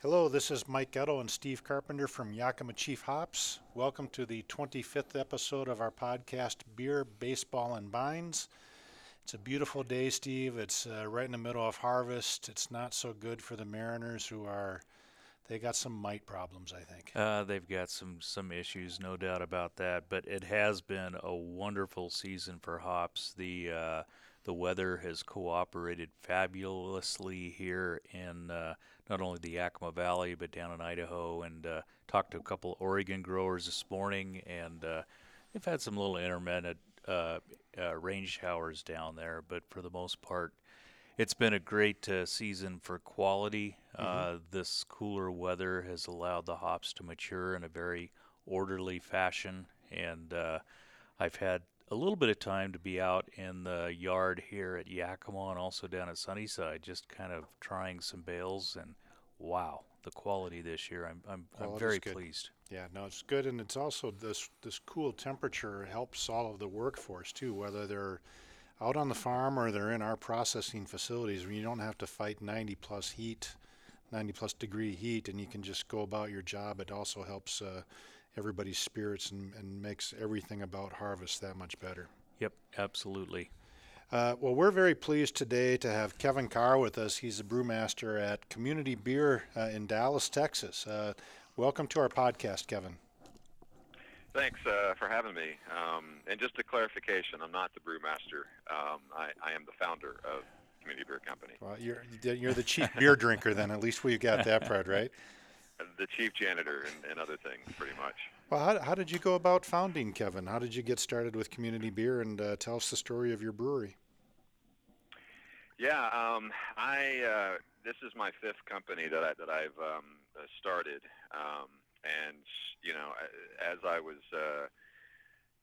Hello, this is Mike Ghetto and Steve Carpenter from Yakima Chief Hops. Welcome to the 25th episode of our podcast, Beer, Baseball, and Bines. It's a beautiful day, Steve. It's uh, right in the middle of harvest. It's not so good for the Mariners, who are they got some mite problems, I think. Uh, they've got some some issues, no doubt about that. But it has been a wonderful season for hops. The uh, the weather has cooperated fabulously here in uh, not only the Yakima Valley but down in Idaho. And uh, talked to a couple Oregon growers this morning, and uh, they've had some little intermittent uh, uh, rain showers down there. But for the most part, it's been a great uh, season for quality. Mm-hmm. Uh, this cooler weather has allowed the hops to mature in a very orderly fashion, and uh, I've had a little bit of time to be out in the yard here at Yakima and also down at Sunnyside, just kind of trying some bales. And wow, the quality this year, I'm I'm, I'm very pleased. Yeah, no, it's good, and it's also this this cool temperature helps all of the workforce too, whether they're out on the farm or they're in our processing facilities where you don't have to fight 90 plus heat, 90 plus degree heat, and you can just go about your job. It also helps uh, everybody's spirits and, and makes everything about harvest that much better. Yep, absolutely. Uh, well, we're very pleased today to have Kevin Carr with us. He's a brewmaster at Community Beer uh, in Dallas, Texas. Uh, welcome to our podcast, Kevin. Thanks uh, for having me. Um, and just a clarification, I'm not the brewmaster. Um, I, I, am the founder of Community Beer Company. Well, you're you're the chief beer drinker then. At least we've got that part right. The chief janitor and, and, other things, pretty much. Well, how, how did you go about founding Kevin? How did you get started with Community Beer? And uh, tell us the story of your brewery. Yeah, um, I uh, this is my fifth company that I that I've um, started. Um, and you know, as I was uh,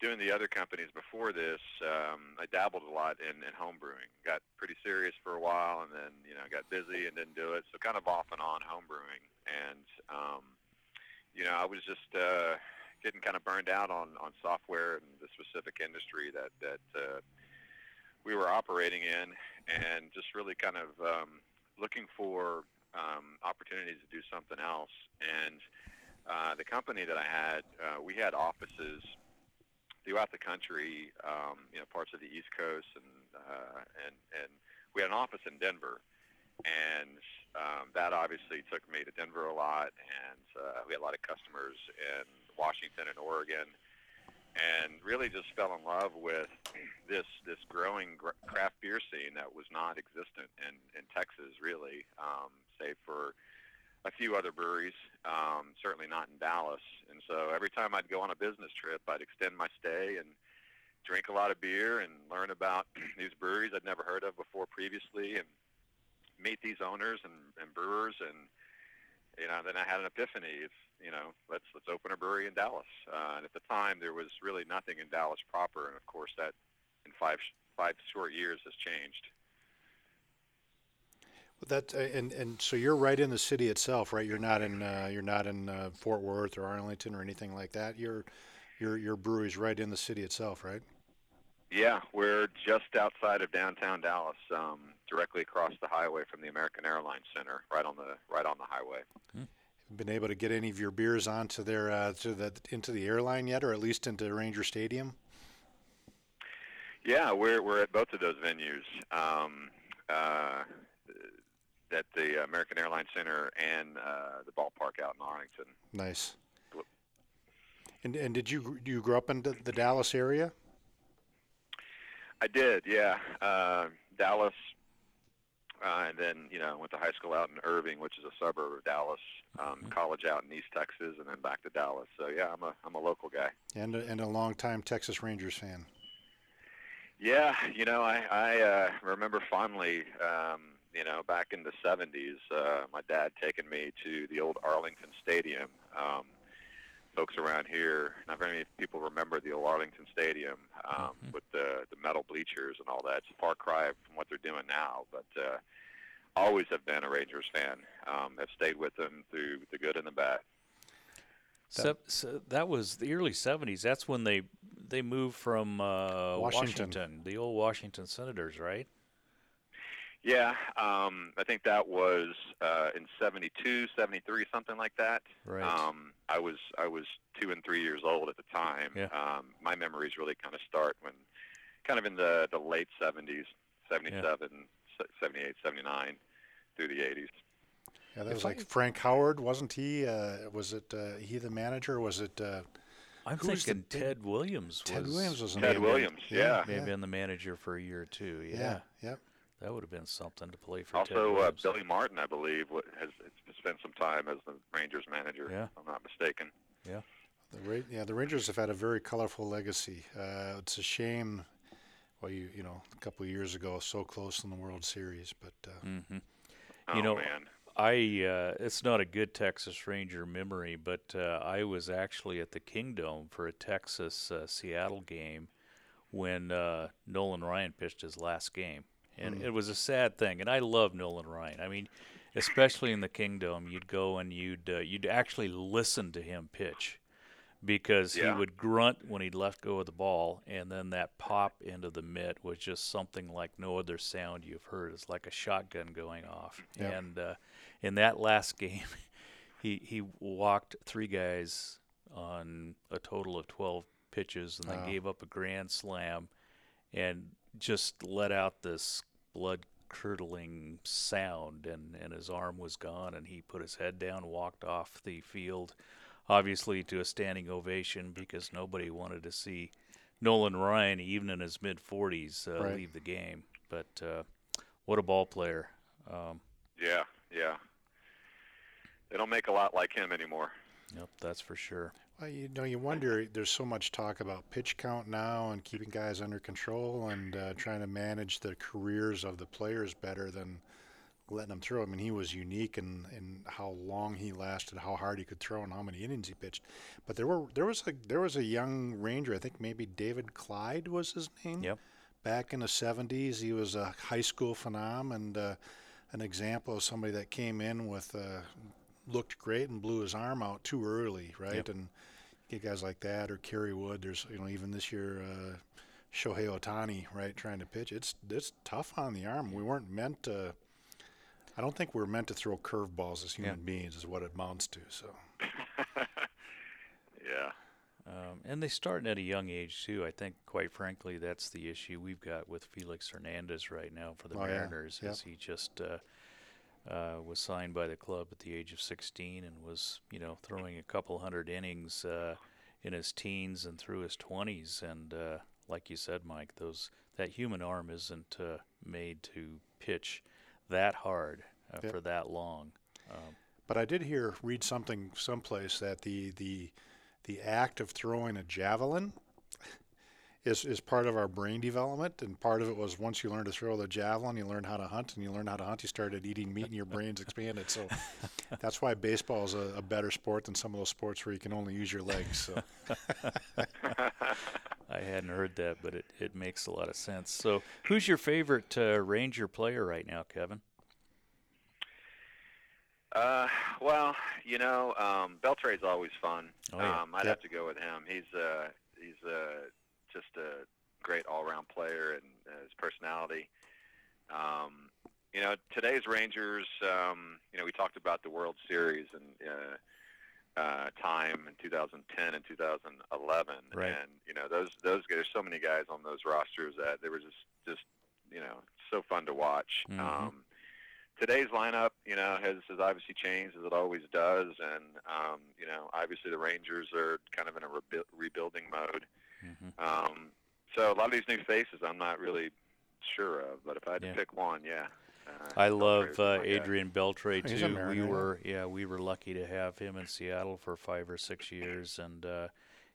doing the other companies before this, um, I dabbled a lot in, in home brewing. Got pretty serious for a while, and then you know got busy and didn't do it. So kind of off and on home brewing, and um, you know I was just uh, getting kind of burned out on on software and the specific industry that that uh, we were operating in, and just really kind of um, looking for um, opportunities to do something else and uh, the company that I had, uh, we had offices throughout the country, um, you know, parts of the East Coast, and uh, and and we had an office in Denver, and um, that obviously took me to Denver a lot, and uh, we had a lot of customers in Washington and Oregon, and really just fell in love with this this growing craft beer scene that was not existent in in Texas, really, um, save for a few other breweries, um, certainly not in Dallas. And so every time I'd go on a business trip, I'd extend my stay and drink a lot of beer and learn about these breweries I'd never heard of before previously and meet these owners and, and brewers. And you know then I had an epiphany it's you know let's let's open a brewery in Dallas. Uh, and at the time there was really nothing in Dallas proper. And of course that in five five short years has changed that uh, and and so you're right in the city itself, right? You're not in uh, you're not in uh, Fort Worth or Arlington or anything like that. Your your your brewery's right in the city itself, right? Yeah, we're just outside of downtown Dallas, um, directly across the highway from the American Airlines Center, right on the right on the highway. Hmm. Been able to get any of your beers onto their uh, to the into the airline yet, or at least into Ranger Stadium? Yeah, we're we're at both of those venues. Um, uh, at the American Airlines Center and uh, the ballpark out in Arlington. Nice. And and did you you grow up in the, the Dallas area? I did, yeah. Uh, Dallas, uh, and then you know went to high school out in Irving, which is a suburb of Dallas. Um, mm-hmm. College out in East Texas, and then back to Dallas. So yeah, I'm a I'm a local guy. And a, and a long time Texas Rangers fan. Yeah, you know I I uh, remember fondly. Um, you know, back in the 70s, uh, my dad taking me to the old Arlington Stadium. Um, folks around here, not very many people remember the old Arlington Stadium um, mm-hmm. with the the metal bleachers and all that. It's a far cry from what they're doing now, but uh, always have been a Rangers fan. Um, have stayed with them through the good and the bad. So, so that was the early '70s. That's when they they moved from uh, Washington. Washington, the old Washington Senators, right? Yeah, um, I think that was uh, in '72, '73, something like that. Right. Um, I was I was two and three years old at the time. Yeah. Um, my memories really kind of start when, kind of in the the late '70s, '77, 78, 79, through the '80s. Yeah, that If was I- like Frank Howard, wasn't he? Uh, was it uh, he the manager? Was it uh, I'm Who was the thinking Ted Williams. Ted was, Williams? Was in Ted it. Williams, yeah. May have yeah. been the manager for a year or two. Yeah, Yeah, yep. That would have been something to play for. Also, uh, Billy Martin, I believe, has has spent some time as the Rangers manager. Yeah. If I'm not mistaken. The Ra- yeah, the Rangers have had a very colorful legacy. Uh, it's a shame. Well, you you know, a couple of years ago, so close in the World Series, but uh, hmm Oh You know, man. I uh, it's not a good Texas Ranger memory, but uh, I was actually at the Kingdome for a Texas uh, Seattle game when uh, Nolan Ryan pitched his last game, and it was a sad thing. And I love Nolan Ryan. I mean, especially in the Kingdome, you'd go and you'd uh, you'd actually listen to him pitch because Yeah. he would grunt when he'd let go of the ball, and then that pop into the mitt was just something like no other sound you've heard. It's like a shotgun going off. And uh, in that last game, he he walked three guys on a total of twelve pitches, and then Wow. gave up a grand slam, and just let out this blood curdling sound and, and his arm was gone and he put his head down walked off the field obviously to a standing ovation because nobody wanted to see Nolan Ryan even in his mid 40s uh, Right. leave the game but uh, what a ball player um, Yeah, yeah. They don't make a lot like him anymore. Yep that's for sure well, you know, you wonder. There's so much talk about pitch count now and keeping guys under control and uh, trying to manage the careers of the players better than letting them throw. I mean, he was unique in, in how long he lasted, how hard he could throw, and how many innings he pitched. But there were there was a there was a young ranger. I think maybe David Clyde was his name. yep back in the 70s. He was a high school phenom and uh, an example of somebody that came in with uh, looked great and blew his arm out too early, right? Yep. And get guys like that or Kerry Wood. There's you know even this year. Uh, Shohei Ohtani, right, trying to pitch. It's it's tough on the arm. We weren't meant to. I don't think we're meant to throw curveballs as human beings, is what it amounts to. So Yeah. Um, and they start at a young age too. I think, quite frankly, that's the issue we've got with Felix Hernandez right now for the Oh, yeah. Mariners. Yep. Is he just uh, uh, was signed by the club at the age of 16 and was, you know, throwing a couple hundred innings uh, in his teens and through his 20s. And uh, like you said, Mike, those that human arm isn't uh, made to pitch that hard uh, Yep. for that long. Um, But I did hear read something someplace that the the the act of throwing a javelin is is part of our brain development, and part of it was once you learn to throw the javelin, you learn how to hunt, and you learn how to hunt, you started eating meat, and your brains expanded. So that's why baseball is a, a better sport than some of those sports where you can only use your legs. So I hadn't heard that, but it, it makes a lot of sense. So, who's your favorite uh, Ranger player right now, Kevin? Uh, well, you know, um, Beltre's always fun. Oh, yeah. um, I'd Yep. have to go with him. He's uh, he's uh, just a great all-around player, and uh, his personality. Um, you know, today's Rangers. Um, you know, we talked about the World Series and uh, uh, time in 2010 and 2011, Right. and you know, those those there's so many guys on those rosters that they were just just you know so fun to watch. Mhm. Um, today's lineup, you know, has, has obviously changed as it always does, and um, you know, obviously the Rangers are kind of in a rebu- rebuilding mode. Hmm Um, so a lot of these new faces, I'm not really sure of, but if I had Yeah. to pick one, yeah. Uh, I love uh. Adrian Beltre too. We yeah. were yeah we were lucky to have him in Seattle for five or six years, and uh,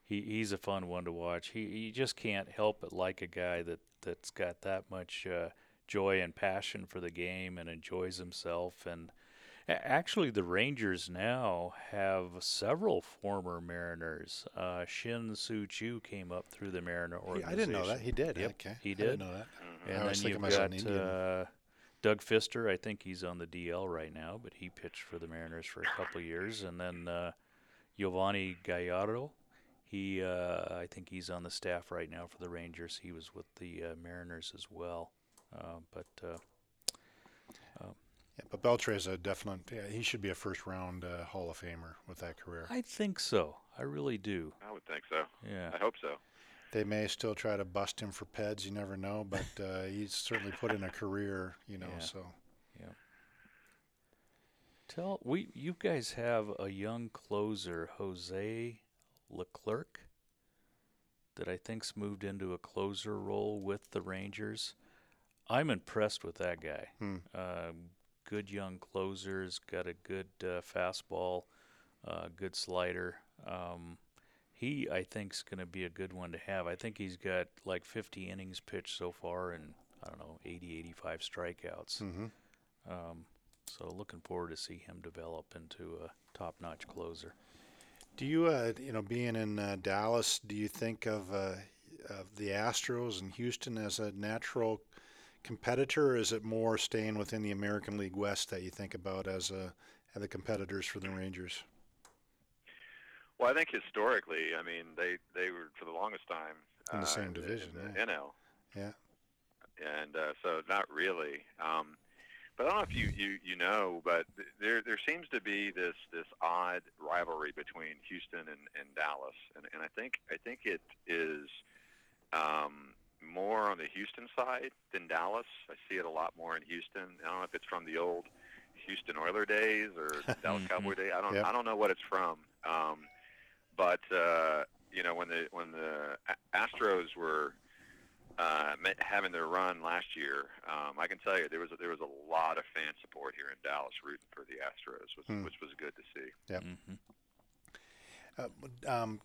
he he's a fun one to watch. He you just can't help but like a guy that that's got that much uh, joy and passion for the game and enjoys himself. And a- actually, the Rangers now have several former Mariners. Uh, Shin Soo Choo came up through the Mariner organization. I didn't know that he did. Yep, okay, he I didn't know that. And I was then thinking you've got uh, Doug Fister. I think he's on the DL right now, but he pitched for the Mariners for a couple of years. And then uh, Yovani Gallardo. He, uh, I think he's on the staff right now for the Rangers. He was with the uh, Mariners as well. Uh, but uh, Yeah, but Beltre's a definite. Yeah, he should be a first round uh, Hall of Famer with that career. I think so. I really do. I would think so. Yeah. I hope so. They may still try to bust him for PEDs. You never know, but uh, he's certainly put in a career. You know, Yeah. so Yeah. Tell we you guys have a young closer, Jose Leclerc, that I think's moved into a closer role with the Rangers. I'm impressed with that guy. Hmm. Um, good young closers, got a good uh, fastball, uh, good slider. Um, he, I think, is going to be a good one to have. I think he's got like 50 innings pitched so far and, I don't know, 80, 85 strikeouts. hmm Um, so looking forward to see him develop into a top-notch closer. Do you, uh, you know, being in uh, Dallas, do you think of, uh, of the Astros and Houston as a natural competitor, or is it more staying within the American League West that you think about as a as the competitors for the Rangers? Well, I think historically, I mean, they they were for the longest time In the uh, same division, in yeah. NL. Yeah. and uh, so not really. Um, but I don't know if you, you, you know, but there there seems to be this this odd rivalry between Houston and, and Dallas, and, and I think I think it is um, more on the Houston side than Dallas. I see it a lot more in Houston. I don't know if it's from the old Houston Oiler days or Dallas Mhm. Cowboy days. I don't Yep. I don't know what it's from. Um, but uh, you know when the when the Astros were uh, having their run last year, um, I can tell you there was a, there was a lot of fan support here in Dallas rooting for the Astros, which, Hmm. which was good to see. Yep. hmm Uh, um,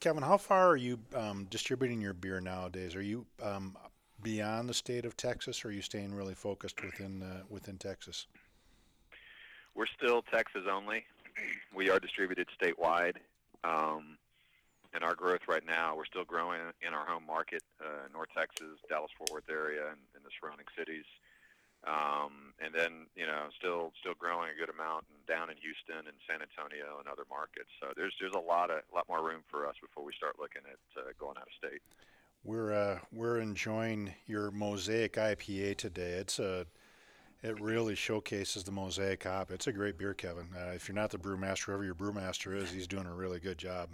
Kevin, how far are you um, distributing your beer nowadays? Are you um, beyond the state of Texas, or are you staying really focused within uh, within Texas? We're still Texas only. We are distributed statewide. Um, and our growth right now, we're still growing in our home market, uh, North Texas, Dallas-Fort Worth area, and, and the surrounding cities. Um, and then, you know, still still growing a good amount and down in Houston and San Antonio and other markets. So there's there's a lot of lot more room for us before we start looking at uh, going out of state. We're uh, we're enjoying your Mosaic IPA today. It's a it really showcases the Mosaic hop. It's a great beer, Kevin. Uh, if you're not the brewmaster, whoever your brewmaster is, he's doing a really good job.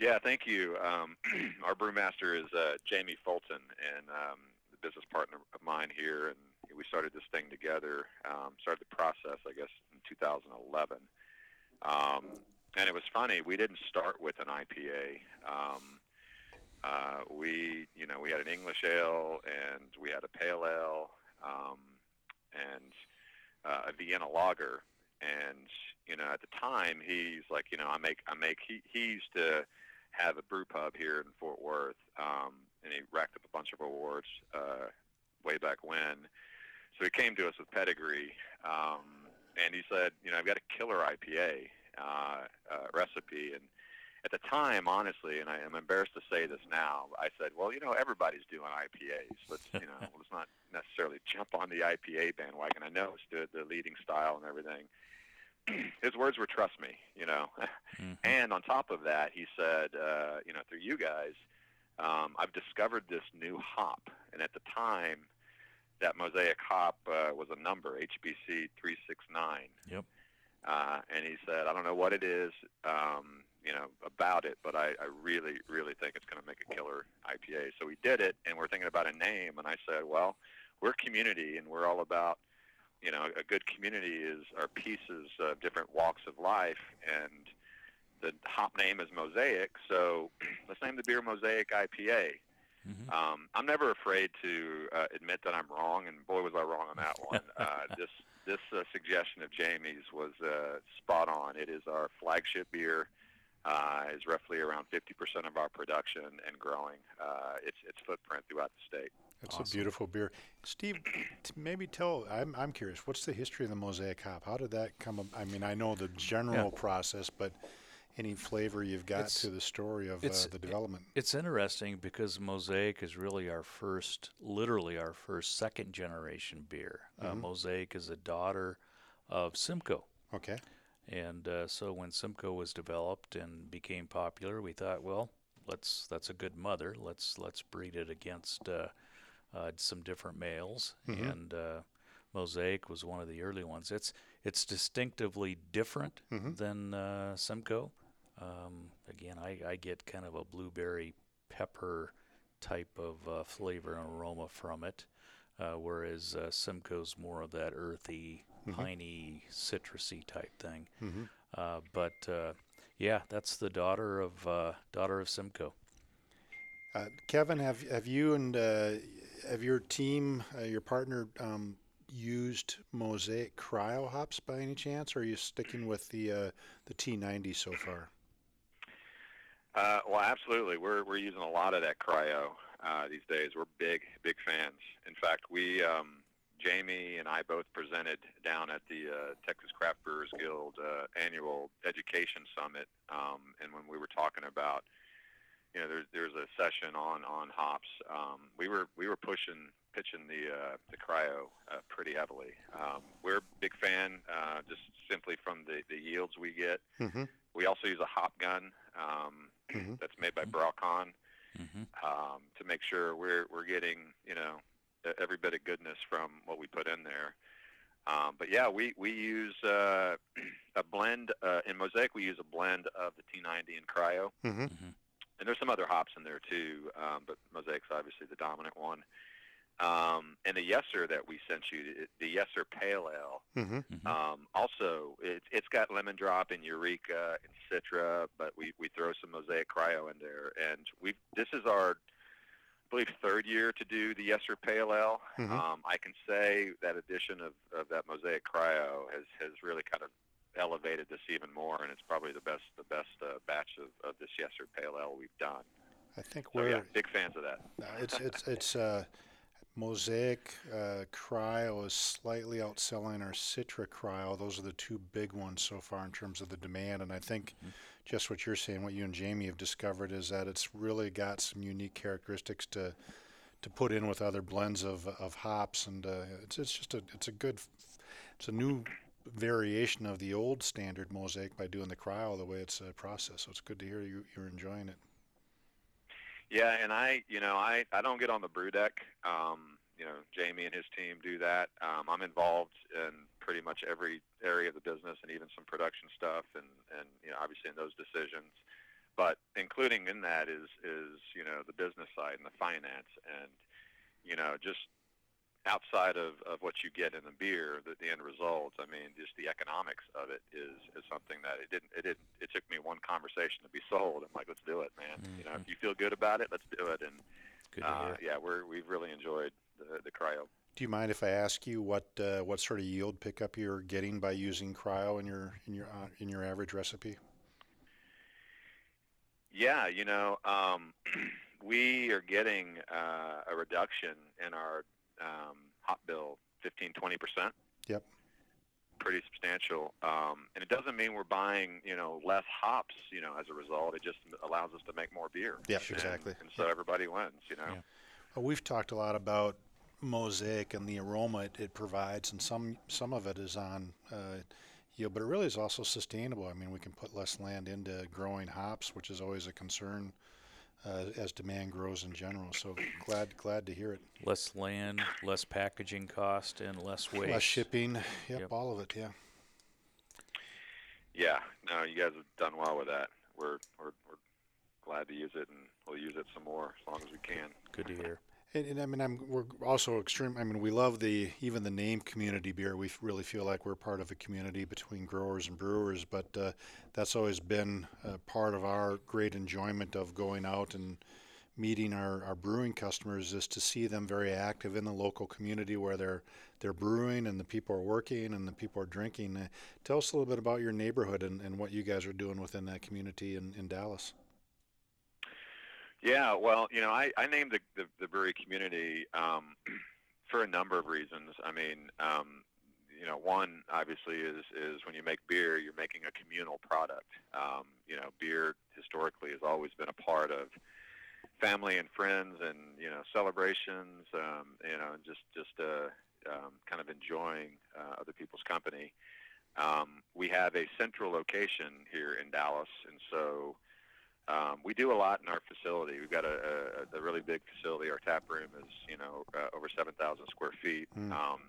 Yeah, thank you. Um, our brewmaster is uh, Jamie Fulton, and um, business partner of mine here, and we started this thing together. Um, started the process, I guess, in 2011. Um, and it was funny. We didn't start with an IPA. Um, uh, we, you know, we had an English ale, and we had a pale ale, um, and uh, a Vienna lager. And you know, at the time, he's like, you know, I make, I make. He, he used to have a brew pub here in Fort Worth, um, and he racked up a bunch of awards uh, way back when. So he came to us with pedigree, um, and he said, you know, I've got a killer IPA uh, uh, recipe, and at the time, honestly, and I am embarrassed to say this now, I said, well, you know, everybody's doing IPAs. Let's, you know, let's not necessarily jump on the IPA bandwagon. I know it's the, the leading style and everything. His words were, trust me, you know. hmm And on top of that, he said, uh, you know, through you guys, um, I've discovered this new hop. And at the time, that Mosaic hop uh, was a number, HBC 369. Yep. Uh, and he said, I don't know what it is, um, you know, about it, but I, I really, really think it's going to make a killer IPA. So we did it, and we're thinking about a name. And I said, well, we're community, and we're all about, you know, a good community is our pieces of different walks of life, and the hop name is Mosaic, so let's name the beer Mosaic IPA. hmm Um, I'm never afraid to uh, admit that I'm wrong, and boy was I wrong on that one. uh, this this uh, suggestion of Jamie's was uh, spot on. It is our flagship beer. Uh, is roughly around 50% of our production and growing uh, its its footprint throughout the state. It's a beautiful beer. Steve, t- maybe tell. I'm I'm curious. What's the history of the Mosaic hop? How did that come? ab- I mean, I know the general process, but any flavor you've got It's- to the story of uh, the development? It's interesting because Mosaic is really our first, literally our first second generation beer. Uh, Mhm. Mosaic is a daughter of Simcoe. Okay. And uh, so when Simcoe was developed and became popular, we thought, well, let's that's a good mother. Let's let's breed it against uh, uh, some different males. Mhm. And uh, Mosaic was one of the early ones. It's it's distinctively different Mhm. than uh, Simcoe. Um, again, I, I get kind of a blueberry pepper type of uh, flavor and aroma from it, uh, whereas uh, Simcoe's more of that earthy, Mhm. piney, citrusy type thing. hmm Uh, but uh, yeah, that's the daughter of uh, daughter of Simcoe. Uh, Kevin, have have you and uh, have your team, uh, your partner, um, used Mosaic Cryo hops by any chance, or are you sticking with the uh, the T90 so far? Uh, well, absolutely. We're we're using a lot of that cryo uh, these days. We're big big fans. In fact, we um, Jamie and I both presented down at the uh, Texas Craft Brewers Guild uh, annual education summit, um, and when we were talking about you know there's there's a session on on hops, um, we were we were pushing pitching the uh, the cryo uh, pretty heavily. Um, we're a big fan uh, just simply from the the yields we get. Mm-hmm. We also use a hop gun um, Mhm. that's made by BrauKon hmm um, to make sure we're we're getting you know every bit of goodness from what we put in there. Um, but yeah, we we use uh, a blend uh, in Mosaic. We use a blend of the T90 and Cryo, Mm-hmm. and there's some other hops in there too. Um, but Mosaic's obviously the dominant one. Um, and the Yeser that we sent you, the Yeser Pale Ale, Mm-hmm. hmm um, also, it, it's got lemon drop and eureka and citra, but we, we throw some mosaic cryo in there. And we this is our, I believe, third year to do the Yeser Pale Ale. Mhm. Um, I can say that addition of, of that mosaic cryo has, has really kind of elevated this even more, and it's probably the best the best uh, batch of, of this Yeser Pale Ale we've done. I think So we're yeah, big fans of that. uh, it's it's it's uh, Mosaic uh, Cryo is slightly outselling our Citra Cryo. Those are the two big ones so far in terms of the demand, and I think just what you're saying, what you and Jamie have discovered is that it's really got some unique characteristics to to put in with other blends of of hops, and uh, it's it's just a it's a good it's a new variation of the old standard Mosaic by doing the cryo the way it's uh, processed. So it's good to hear you you're enjoying it. Yeah, and I, you know, I, I don't get on the brew deck. Um, you know, Jamie and his team do that. Um, I'm involved in pretty much every area of the business and even some production stuff and, and you know, obviously in those decisions. But including in that is, is, you know, the business side and the finance and, you know, just outside of, of what you get in the beer, the, the end results, I mean, just the economics of it is, is something that it didn't, it didn't, it took me one conversation to be sold. I'm like, let's do it, man. You know, if you feel good about it, let's do it. And, Good uh, yeah, we're, we've really enjoyed the, the cryo. Do you mind if I ask you what uh, what sort of yield pickup you're getting by using cryo in your in your uh, in your average recipe? Yeah, you know, um, we are getting uh, a reduction in our um, hop bill, 15, 20 percent. Yep. Pretty substantial, um, and it doesn't mean we're buying, you know, less hops. You know, as a result, it just allows us to make more beer. Yep, And- exactly. And so everybody wins. You know. Yeah. Well, we've talked a lot about mosaic and the aroma it, it provides, and some some of it is on uh, yield, but it really is also sustainable. I mean, we can put less land into growing hops, which is always a concern uh, as demand grows in general. So glad glad to hear it. Less land, less packaging cost, and less waste. Less shipping, yep, Yep. all of it, yeah. Yeah. No, you guys have done well with that. We're we're, we're glad to use it, and we'll use it some more as long as we can. Good to hear. And, and I mean, I'm we're also extreme. I mean, we love the even the name community beer. We really feel like we're part of a community between growers and brewers. But uh, that's always been part of our great enjoyment of going out and meeting our, our brewing customers is to see them very active in the local community where they're they're brewing and the people are working and the people are drinking. Uh, tell us a little bit about your neighborhood and, and what you guys are doing within that community in, in Dallas. Yeah, well, you know, I, I named the, the, the brewery community um, for a number of reasons. I mean, um, you know, one obviously is is when you make beer, you're making a communal product. Um, you know, beer historically has always been a part of family and friends, and you know, celebrations. Um, you know, and just just uh, um, kind of enjoying uh, other people's company. Um, we have a central location here in Dallas, and so um, we do a lot in our facility. We've got a, a, a really big facility. Our tap room is, you know, uh, over 7,000 square feet. Mm. Um,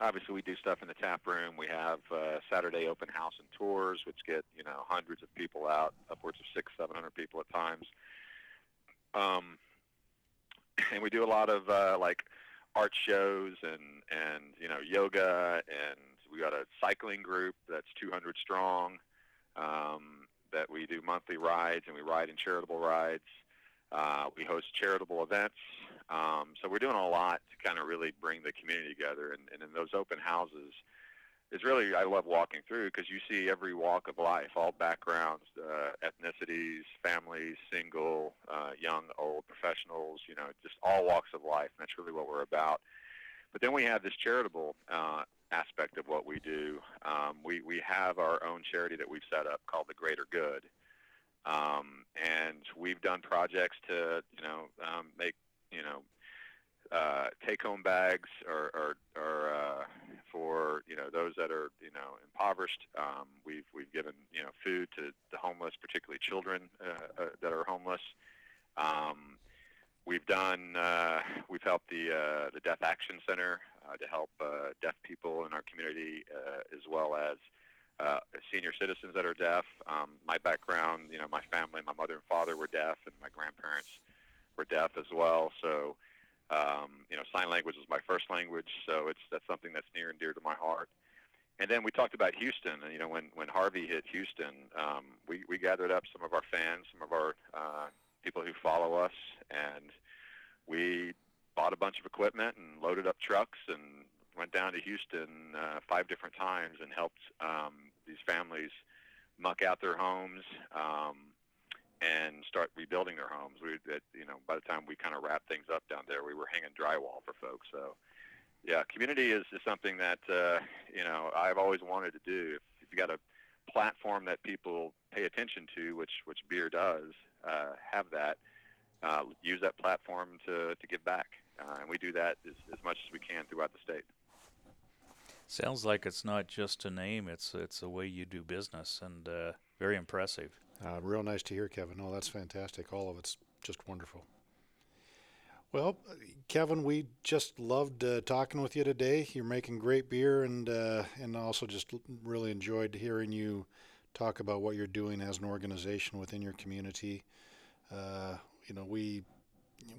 obviously we do stuff in the tap room. We have uh, Saturday open house and tours, which get you know hundreds of people out, upwards of six, seven hundred people at times. Um, and we do a lot of uh, like art shows and and you know yoga, and we got a cycling group that's 200 strong. Um, that we do monthly rides and we ride in charitable rides. Uh, we host charitable events. Um, so we're doing a lot to kind of really bring the community together. And, and in those open houses, is really I love walking through because you see every walk of life, all backgrounds, uh, ethnicities, families, single, uh, young, old, professionals. You know, just all walks of life. And that's really what we're about. But then we have this charitable uh, aspect of what we do. Um, we we have our own charity that we've set up called the Greater Good. Um, and we've done projects to, you know, um, make you know, uh, take-home bags or, or, or uh, for you know those that are you know impoverished. Um, we've we've given you know food to the homeless, particularly children uh, uh, that are homeless. Um, we've done uh, we've helped the uh, the Deaf Action Center uh, to help uh, deaf people in our community uh, as well as uh, senior citizens that are deaf. Um, my background, you know, my family, my mother and father were deaf, and my grandparents were deaf as well. So, um, you know, sign language is my first language, so it's that's something that's near and dear to my heart. And then we talked about Houston, and you know, when when Harvey hit Houston, um, we we gathered up some of our fans, some of our people who follow us, and we bought a bunch of equipment and loaded up trucks and went down to Houston uh, five different times and helped um, these families muck out their homes. Um, and start rebuilding their homes. We, that, you know, by the time we kind of wrapped things up down there, we were hanging drywall for folks. So, yeah, community is, is something that uh, you know I've always wanted to do. If, if you got a platform that people pay attention to, which which beer does, uh, have that. Uh, use that platform to, to give back, uh, and we do that as, as much as we can throughout the state. Sounds like it's not just a name; it's it's a way you do business, and uh, very impressive. Uh, real nice to hear, Kevin. Oh, that's fantastic. All of it's just wonderful. Well, Kevin, we just loved uh, talking with you today. You're making great beer, and uh, and also just really enjoyed hearing you talk about what you're doing as an organization within your community. Uh, you know, we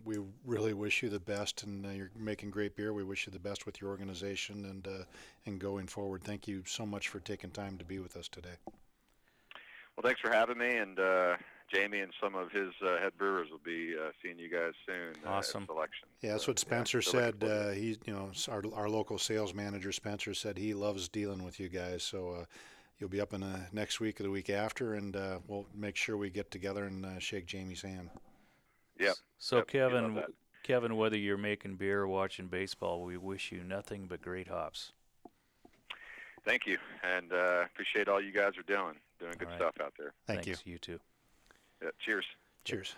we really wish you the best, and uh, you're making great beer. We wish you the best with your organization and uh, and going forward. Thank you so much for taking time to be with us today. Well, thanks for having me, and uh, Jamie and some of his uh, head brewers will be uh, seeing you guys soon. Awesome. Uh, selection. Yeah, that's So, what Spencer yeah, said. looking Uh, he, you know, our our local sales manager Spencer said he loves dealing with you guys. So uh, you'll be up in the next week or the week after, and uh, we'll make sure we get together and uh, shake Jamie's hand. to- Yep. So, Yep, Kevin. Kevin, whether you're making beer or watching baseball, we wish you nothing but great hops. Thank you, and uh, appreciate all you guys are doing. Doing good All right. stuff out there. Thank Thanks, you. too. Yeah, cheers. Cheers.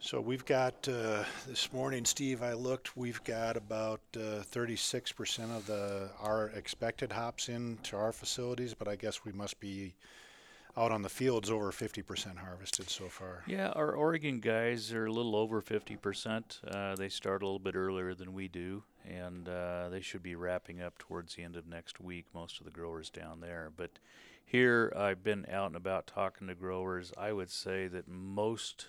So we've got uh, this morning, Steve. I looked. We've got about uh, 36% of the our expected hops into our facilities, but I guess we must be out on the fields over 50% harvested so far. Yeah, our Oregon guys are a little over 50%. Uh, they start a little bit earlier than we do, and uh, they should be wrapping up towards the end of next week, most of the growers down there. But here, I've been out and about talking to growers. I would say that most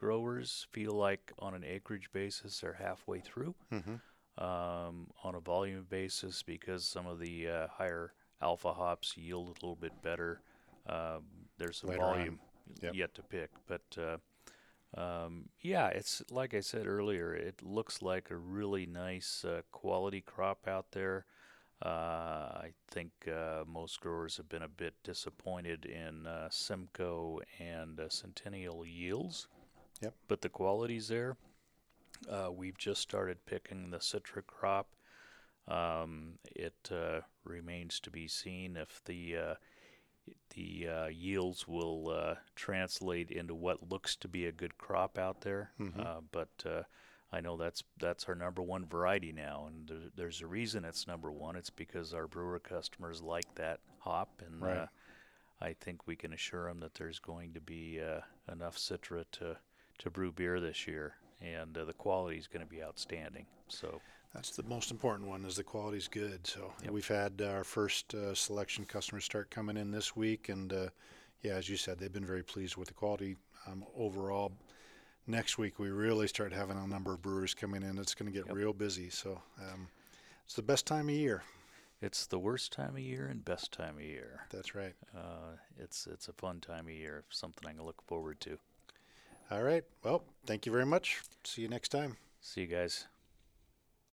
growers feel like, on an acreage basis, they're halfway through. Mm-hmm. Um, on a volume basis, because some of the uh, higher alpha hops yield a little bit better. Um, there's some Later volume Yep. yet to pick, but uh, um, yeah, it's like I said earlier. It looks like a really nice uh, quality crop out there. Uh, I think uh, most growers have been a bit disappointed in uh, Simcoe and uh, Centennial yields. Yep. But the quality's there. Uh, we've just started picking the Citra crop. Um, it uh, remains to be seen if the uh, the uh, yields will uh, translate into what looks to be a good crop out there. Mhm. Uh, but uh, I know that's that's our number one variety now, and there, there's a reason it's number one. It's because our brewer customers like that hop, and Right. uh, I think we can assure them that there's going to be uh, enough Citra to to brew beer this year, and uh, the quality is going to be outstanding. So That's the most important one is the quality's good. So Yep. we've had our first uh, selection customers start coming in this week, and uh, yeah, as you said, they've been very pleased with the quality um, overall. Next week we really start having a number of brewers coming in. It's going to get Yep. real busy. So um, it's the best time of year. It's the worst time of year and best time of year. That's right. Uh, it's it's a fun time of year, something I can look forward to. All right. Well, thank you very much. See you next time. See you guys.